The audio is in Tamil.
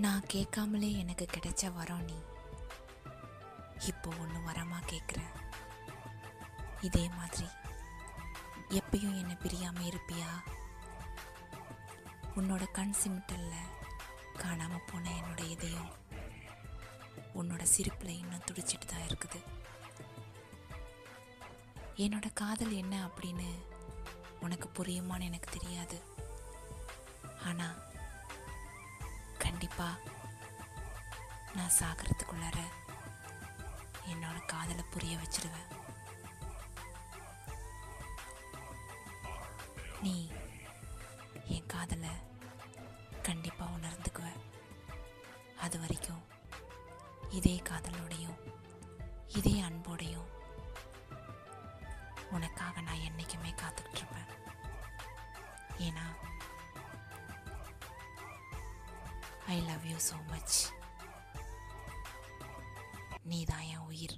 நான் கேட்காமலே எனக்கு கிடைச்ச வரம் நீ. இப்போ ஒன்று வரமாக கேட்குற இதே மாதிரி. எப்பயும் என்னை பிரியாமல் இருப்பியா? உன்னோட கண் சிமிட்டலில் காணாமல் போன என்னோட இதயம். உன்னோட சிரிப்பில் இன்னும் துடிச்சிட்டு தான் இருக்குது. என்னோட காதல் என்ன அப்படின்னு உனக்கு புரியுமான்னு எனக்கு தெரியாது. ஆனால் கண்டிப்பாக நான் சாகிறதுக்குள்ளார என்னோட காதலை புரிய வச்சிருவேன். நீ என் காதலை கண்டிப்பாக உணர்ந்துக்குவ. அது வரைக்கும் இதே காதலோடையும் இதே அன்போடையும் உனக்காக நான் என்றைக்குமே காத்துக்கிட்டு இருப்பேன். ஏன்னா I love you so much நீ தான் என் உயிர்.